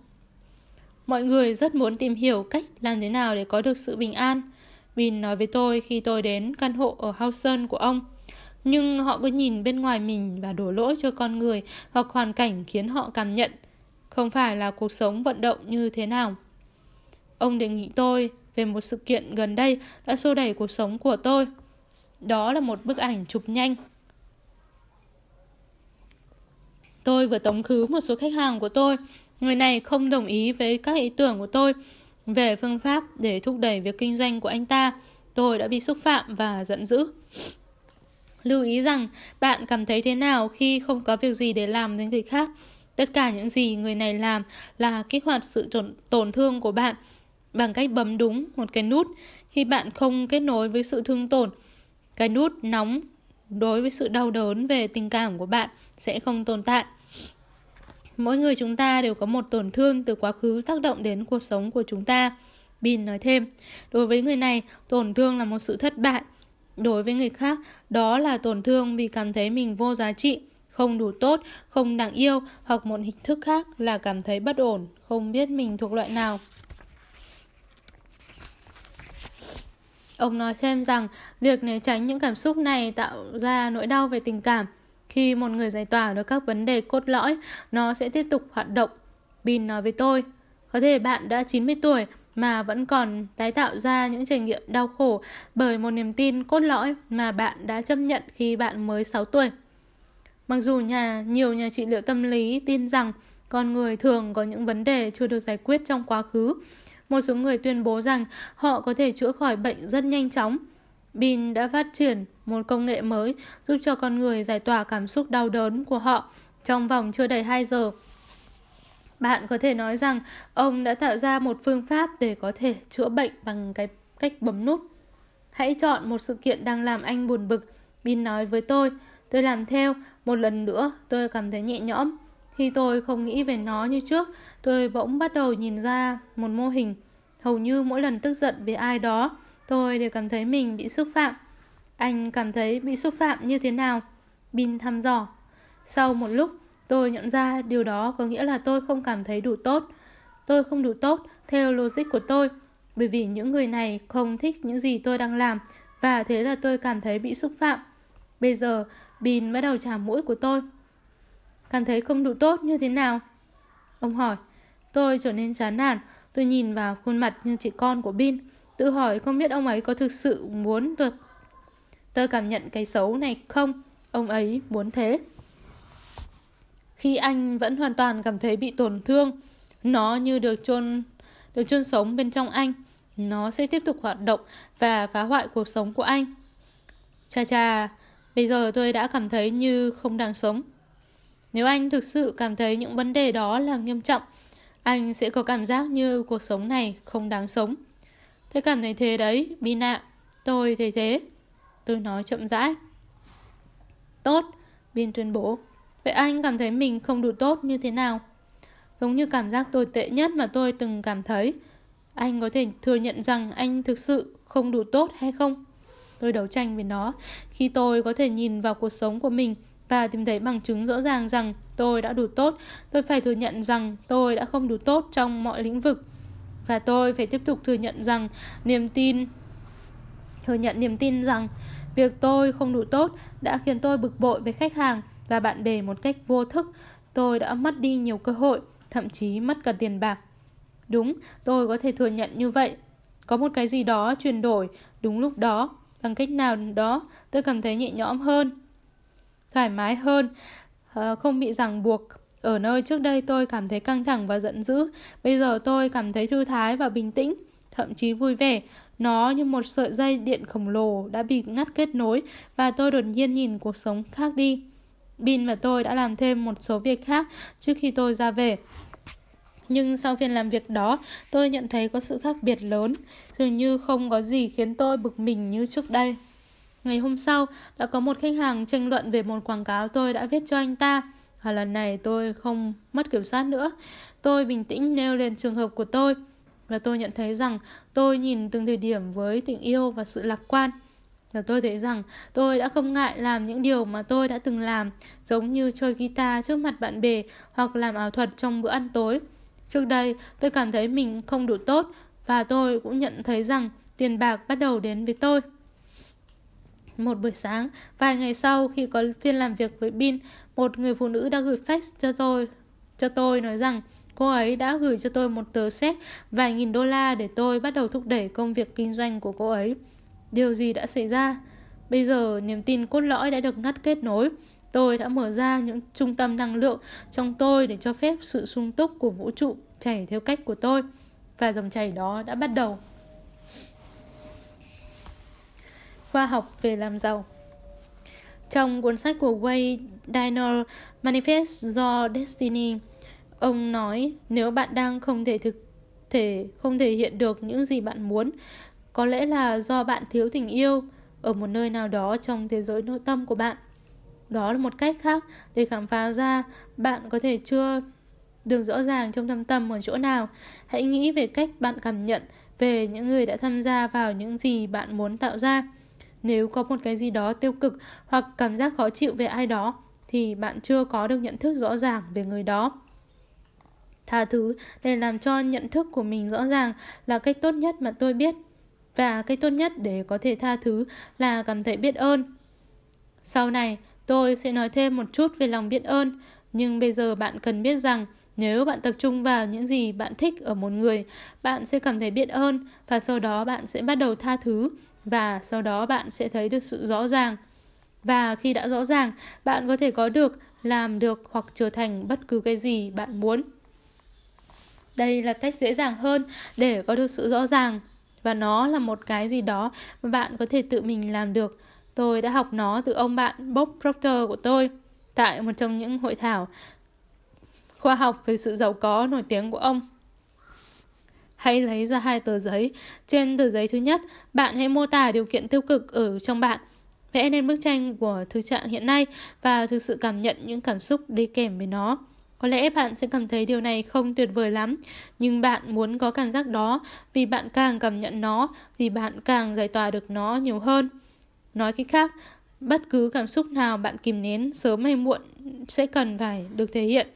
Mọi người rất muốn tìm hiểu cách làm thế nào để có được sự bình an vin nói với tôi khi tôi đến căn hộ ở Hausen của ông. Nhưng họ cứ nhìn bên ngoài mình và đổ lỗi cho con người hoặc hoàn cảnh khiến họ cảm nhận. Không phải là cuộc sống vận động như thế nào. Ông đề nghị tôi về một sự kiện gần đây đã xô đẩy cuộc sống của tôi. Đó là một bức ảnh chụp nhanh. Tôi vừa tống khứ một số khách hàng của tôi. Người này không đồng ý với các ý tưởng của tôi về phương pháp để thúc đẩy việc kinh doanh của anh ta. Tôi đã bị xúc phạm và giận dữ. Lưu ý rằng bạn cảm thấy thế nào khi không có việc gì để làm với người khác. Tất cả những gì người này làm là kích hoạt sự tổn thương của bạn bằng cách bấm đúng một cái nút. Khi bạn không kết nối với sự thương tổn, cái nút nóng đối với sự đau đớn về tình cảm của bạn sẽ không tồn tại. Mỗi người chúng ta đều có một tổn thương từ quá khứ tác động đến cuộc sống của chúng ta. Bin nói thêm, đối với người này, tổn thương là một sự thất bại. Đối với người khác, đó là tổn thương vì cảm thấy mình vô giá trị, không đủ tốt, không đáng yêu hoặc một hình thức khác là cảm thấy bất ổn, không biết mình thuộc loại nào. Ông nói thêm rằng việc né tránh những cảm xúc này tạo ra nỗi đau về tình cảm. Khi một người giải tỏa được các vấn đề cốt lõi, nó sẽ tiếp tục hoạt động. Bin nói với tôi, có thể bạn đã 90 tuổi mà vẫn còn tái tạo ra những trải nghiệm đau khổ bởi một niềm tin cốt lõi mà bạn đã chấp nhận khi bạn mới 6 tuổi. Mặc dù nhà nhiều nhà trị liệu tâm lý tin rằng con người thường có những vấn đề chưa được giải quyết trong quá khứ, một số người tuyên bố rằng họ có thể chữa khỏi bệnh rất nhanh chóng. Bin đã phát triển một công nghệ mới giúp cho con người giải tỏa cảm xúc đau đớn của họ trong vòng chưa đầy 2 giờ. Bạn có thể nói rằng ông đã tạo ra một phương pháp để có thể chữa bệnh bằng cái cách bấm nút. Hãy chọn một sự kiện đang làm anh buồn bực. Bin nói với tôi. Tôi làm theo. Một lần nữa, tôi cảm thấy nhẹ nhõm. Khi tôi không nghĩ về nó như trước, tôi bỗng bắt đầu nhìn ra một mô hình. Hầu như mỗi lần tức giận về ai đó, tôi đều cảm thấy mình bị xúc phạm. Anh cảm thấy bị xúc phạm như thế nào? Bin thăm dò. Sau một lúc, tôi nhận ra điều đó có nghĩa là tôi không cảm thấy đủ tốt. Tôi không đủ tốt theo logic của tôi, bởi vì những người này không thích những gì tôi đang làm và thế là tôi cảm thấy bị xúc phạm. Bây giờ, Bin bắt đầu trả mũi của tôi. Cảm thấy không đủ tốt như thế nào? Ông hỏi. Tôi trở nên chán nản. Tôi nhìn vào khuôn mặt như chị con của Bin. Tự hỏi không biết ông ấy có thực sự muốn tôi... Tôi cảm nhận cái xấu này không? Ông ấy muốn thế. Khi anh vẫn hoàn toàn cảm thấy bị tổn thương, nó như được chôn được chôn sống bên trong anh. Nó sẽ tiếp tục hoạt động và phá hoại cuộc sống của anh. Cha cha, bây giờ tôi đã cảm thấy như không đang sống. Nếu anh thực sự cảm thấy những vấn đề đó là nghiêm trọng, anh sẽ có cảm giác như cuộc sống này không đáng sống. Tôi cảm thấy thế đấy, Bina. Tôi thấy thế. Tôi nói chậm rãi. Tốt, Bin tuyên bố. Vậy anh cảm thấy mình không đủ tốt như thế nào? Giống như cảm giác tồi tệ nhất mà tôi từng cảm thấy. Anh có thể thừa nhận rằng anh thực sự không đủ tốt hay không? Tôi đấu tranh với nó. Khi tôi có thể nhìn vào cuộc sống của mình và tìm thấy bằng chứng rõ ràng rằng tôi đã đủ tốt, tôi phải thừa nhận rằng tôi đã không đủ tốt trong mọi lĩnh vực. Và tôi phải tiếp tục thừa nhận rằng niềm tin thừa nhận niềm tin rằng việc tôi không đủ tốt đã khiến tôi bực bội với khách hàng và bạn bè một cách vô thức. Tôi đã mất đi nhiều cơ hội, thậm chí mất cả tiền bạc. Đúng, tôi có thể thừa nhận như vậy. Có một cái gì đó chuyển đổi đúng lúc đó. Bằng cách nào đó, tôi cảm thấy nhẹ nhõm hơn, thoải mái hơn, ờ, không bị ràng buộc. Ở nơi trước đây tôi cảm thấy căng thẳng và giận dữ, bây giờ tôi cảm thấy thư thái và bình tĩnh, thậm chí vui vẻ. Nó như một sợi dây điện khổng lồ đã bị ngắt kết nối và tôi đột nhiên nhìn cuộc sống khác đi. Bin và tôi đã làm thêm một số việc khác trước khi tôi ra về. Nhưng sau phiên làm việc đó, tôi nhận thấy có sự khác biệt lớn, dường như không có gì khiến tôi bực mình như trước đây. Ngày hôm sau, đã có một khách hàng tranh luận về một quảng cáo tôi đã viết cho anh ta. Và lần này tôi không mất kiểm soát nữa. Tôi bình tĩnh nêu lên trường hợp của tôi. Và tôi nhận thấy rằng tôi nhìn từng thời điểm với tình yêu và sự lạc quan. Và tôi thấy rằng tôi đã không ngại làm những điều mà tôi đã từng làm, giống như chơi guitar trước mặt bạn bè hoặc làm ảo thuật trong bữa ăn tối. Trước đây, tôi cảm thấy mình không đủ tốt và tôi cũng nhận thấy rằng tiền bạc bắt đầu đến với tôi. Một buổi sáng, vài ngày sau khi có phiên làm việc với Bin, một người phụ nữ đã gửi fax cho tôi. Cho tôi nói rằng cô ấy đã gửi cho tôi một tờ séc vài nghìn đô la để tôi bắt đầu thúc đẩy công việc kinh doanh của cô ấy. Điều gì đã xảy ra? Bây giờ niềm tin cốt lõi đã được ngắt kết nối. Tôi đã mở ra những trung tâm năng lượng trong tôi để cho phép sự sung túc của vũ trụ chảy theo cách của tôi. Và dòng chảy đó đã bắt đầu. Khoa học về làm giàu Trong cuốn sách của Wayne Diner Manifest do Destiny, ông nói nếu bạn đang không thể thực thể không thể hiện được những gì bạn muốn, có lẽ là do bạn thiếu tình yêu ở một nơi nào đó trong thế giới nội tâm của bạn. Đó là một cách khác để khám phá ra bạn có thể chưa được rõ ràng trong thâm tâm ở chỗ nào. Hãy nghĩ về cách bạn cảm nhận về những người đã tham gia vào những gì bạn muốn tạo ra. Nếu có một cái gì đó tiêu cực hoặc cảm giác khó chịu về ai đó thì bạn chưa có được nhận thức rõ ràng về người đó. Tha thứ để làm cho nhận thức của mình rõ ràng là cách tốt nhất mà tôi biết. Và cách tốt nhất để có thể tha thứ là cảm thấy biết ơn. Sau này, tôi sẽ nói thêm một chút về lòng biết ơn, nhưng bây giờ bạn cần biết rằng nếu bạn tập trung vào những gì bạn thích ở một người, bạn sẽ cảm thấy biết ơn và sau đó bạn sẽ bắt đầu tha thứ và sau đó bạn sẽ thấy được sự rõ ràng. Và khi đã rõ ràng, bạn có thể có được, làm được hoặc trở thành bất cứ cái gì bạn muốn. Đây là cách dễ dàng hơn để có được sự rõ ràng và nó là một cái gì đó mà bạn có thể tự mình làm được. Tôi đã học nó từ ông bạn Bob Proctor của tôi tại một trong những hội thảo khoa học về sự giàu có nổi tiếng của ông. Hãy lấy ra hai tờ giấy. Trên tờ giấy thứ nhất, bạn hãy mô tả điều kiện tiêu cực ở trong bạn. Vẽ nên bức tranh của thực trạng hiện nay và thực sự cảm nhận những cảm xúc đi kèm với nó. Có lẽ bạn sẽ cảm thấy điều này không tuyệt vời lắm, nhưng bạn muốn có cảm giác đó vì bạn càng cảm nhận nó thì bạn càng giải tỏa được nó nhiều hơn. Nói cách khác, bất cứ cảm xúc nào bạn kìm nén sớm hay muộn sẽ cần phải được thể hiện.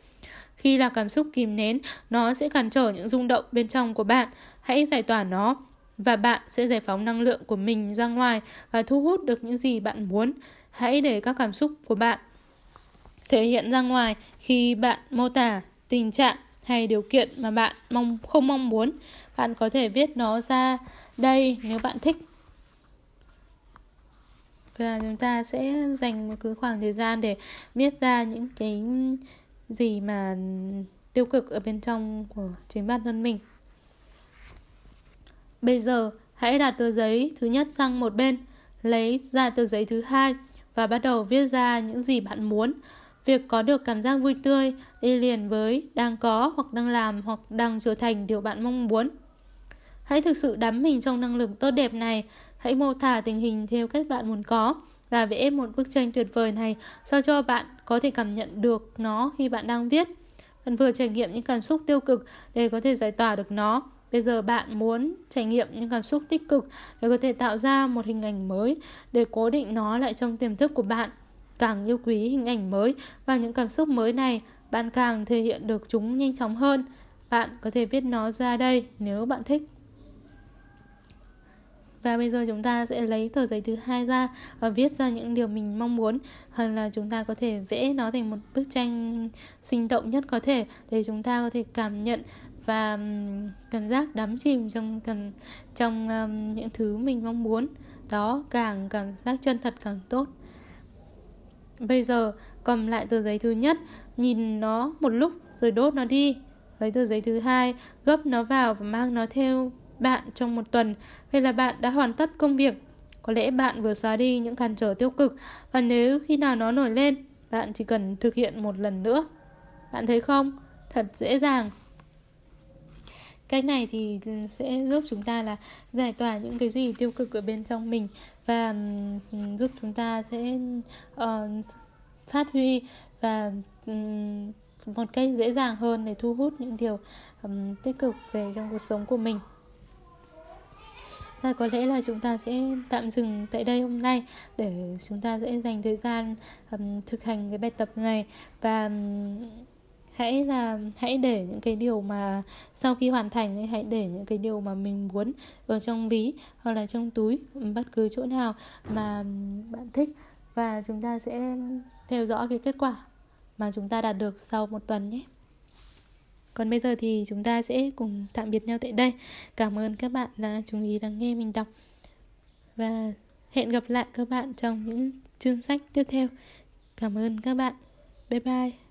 Khi là cảm xúc kìm nén, nó sẽ cản trở những rung động bên trong của bạn. Hãy giải tỏa nó và bạn sẽ giải phóng năng lượng của mình ra ngoài và thu hút được những gì bạn muốn. Hãy để các cảm xúc của bạn thể hiện ra ngoài khi bạn mô tả tình trạng hay điều kiện mà bạn mong không mong muốn. Bạn có thể viết nó ra đây nếu bạn thích. Và chúng ta sẽ dành một cứ khoảng thời gian để viết ra những cái gì mà tiêu cực ở bên trong của chính bản thân mình. Bây giờ, hãy đặt tờ giấy thứ nhất sang một bên, lấy ra tờ giấy thứ hai và bắt đầu viết ra những gì bạn muốn. Việc có được cảm giác vui tươi đi liền với đang có hoặc đang làm hoặc đang trở thành điều bạn mong muốn. Hãy thực sự đắm mình trong năng lượng tốt đẹp này, hãy mô tả tình hình theo cách bạn muốn có và vẽ một bức tranh tuyệt vời này sao cho bạn có thể cảm nhận được nó khi bạn đang viết. Bạn vừa trải nghiệm những cảm xúc tiêu cực để có thể giải tỏa được nó. Bây giờ bạn muốn trải nghiệm những cảm xúc tích cực để có thể tạo ra một hình ảnh mới để cố định nó lại trong tiềm thức của bạn. Càng yêu quý hình ảnh mới và những cảm xúc mới này, bạn càng thể hiện được chúng nhanh chóng hơn. Bạn có thể viết nó ra đây nếu bạn thích. Và bây giờ chúng ta sẽ lấy tờ giấy thứ hai ra và viết ra những điều mình mong muốn. Hoặc là chúng ta có thể vẽ nó thành một bức tranh sinh động nhất có thể để chúng ta có thể cảm nhận và cảm giác đắm chìm trong cần trong um, những thứ mình mong muốn. Đó càng cảm giác chân thật càng tốt. Bây giờ cầm lại tờ giấy thứ nhất nhìn nó một lúc rồi đốt nó đi. Lấy tờ giấy thứ hai gấp nó vào và mang nó theo bạn trong một tuần Vậy là bạn đã hoàn tất công việc Có lẽ bạn vừa xóa đi những cản trở tiêu cực. Và nếu khi nào nó nổi lên Bạn chỉ cần thực hiện một lần nữa. Bạn thấy không? Thật dễ dàng. Cách này thì sẽ giúp chúng ta là giải tỏa những cái gì tiêu cực ở bên trong mình Và giúp chúng ta sẽ uh, phát huy và um, một cách dễ dàng hơn để thu hút những điều um, tích cực về trong cuộc sống của mình và có lẽ là chúng ta sẽ tạm dừng tại đây hôm nay để chúng ta sẽ dành thời gian um, thực hành cái bài tập này. Và um, hãy là hãy để những cái điều mà sau khi hoàn thành hãy để những cái điều mà mình muốn ở trong ví hoặc là trong túi bất cứ chỗ nào mà bạn thích. Và chúng ta sẽ theo dõi cái kết quả mà chúng ta đạt được sau một tuần nhé còn bây giờ thì chúng ta sẽ cùng tạm biệt nhau tại đây. Cảm ơn các bạn đã chú ý lắng nghe mình đọc. Và hẹn gặp lại các bạn trong những chương sách tiếp theo. Cảm ơn các bạn. Bye bye.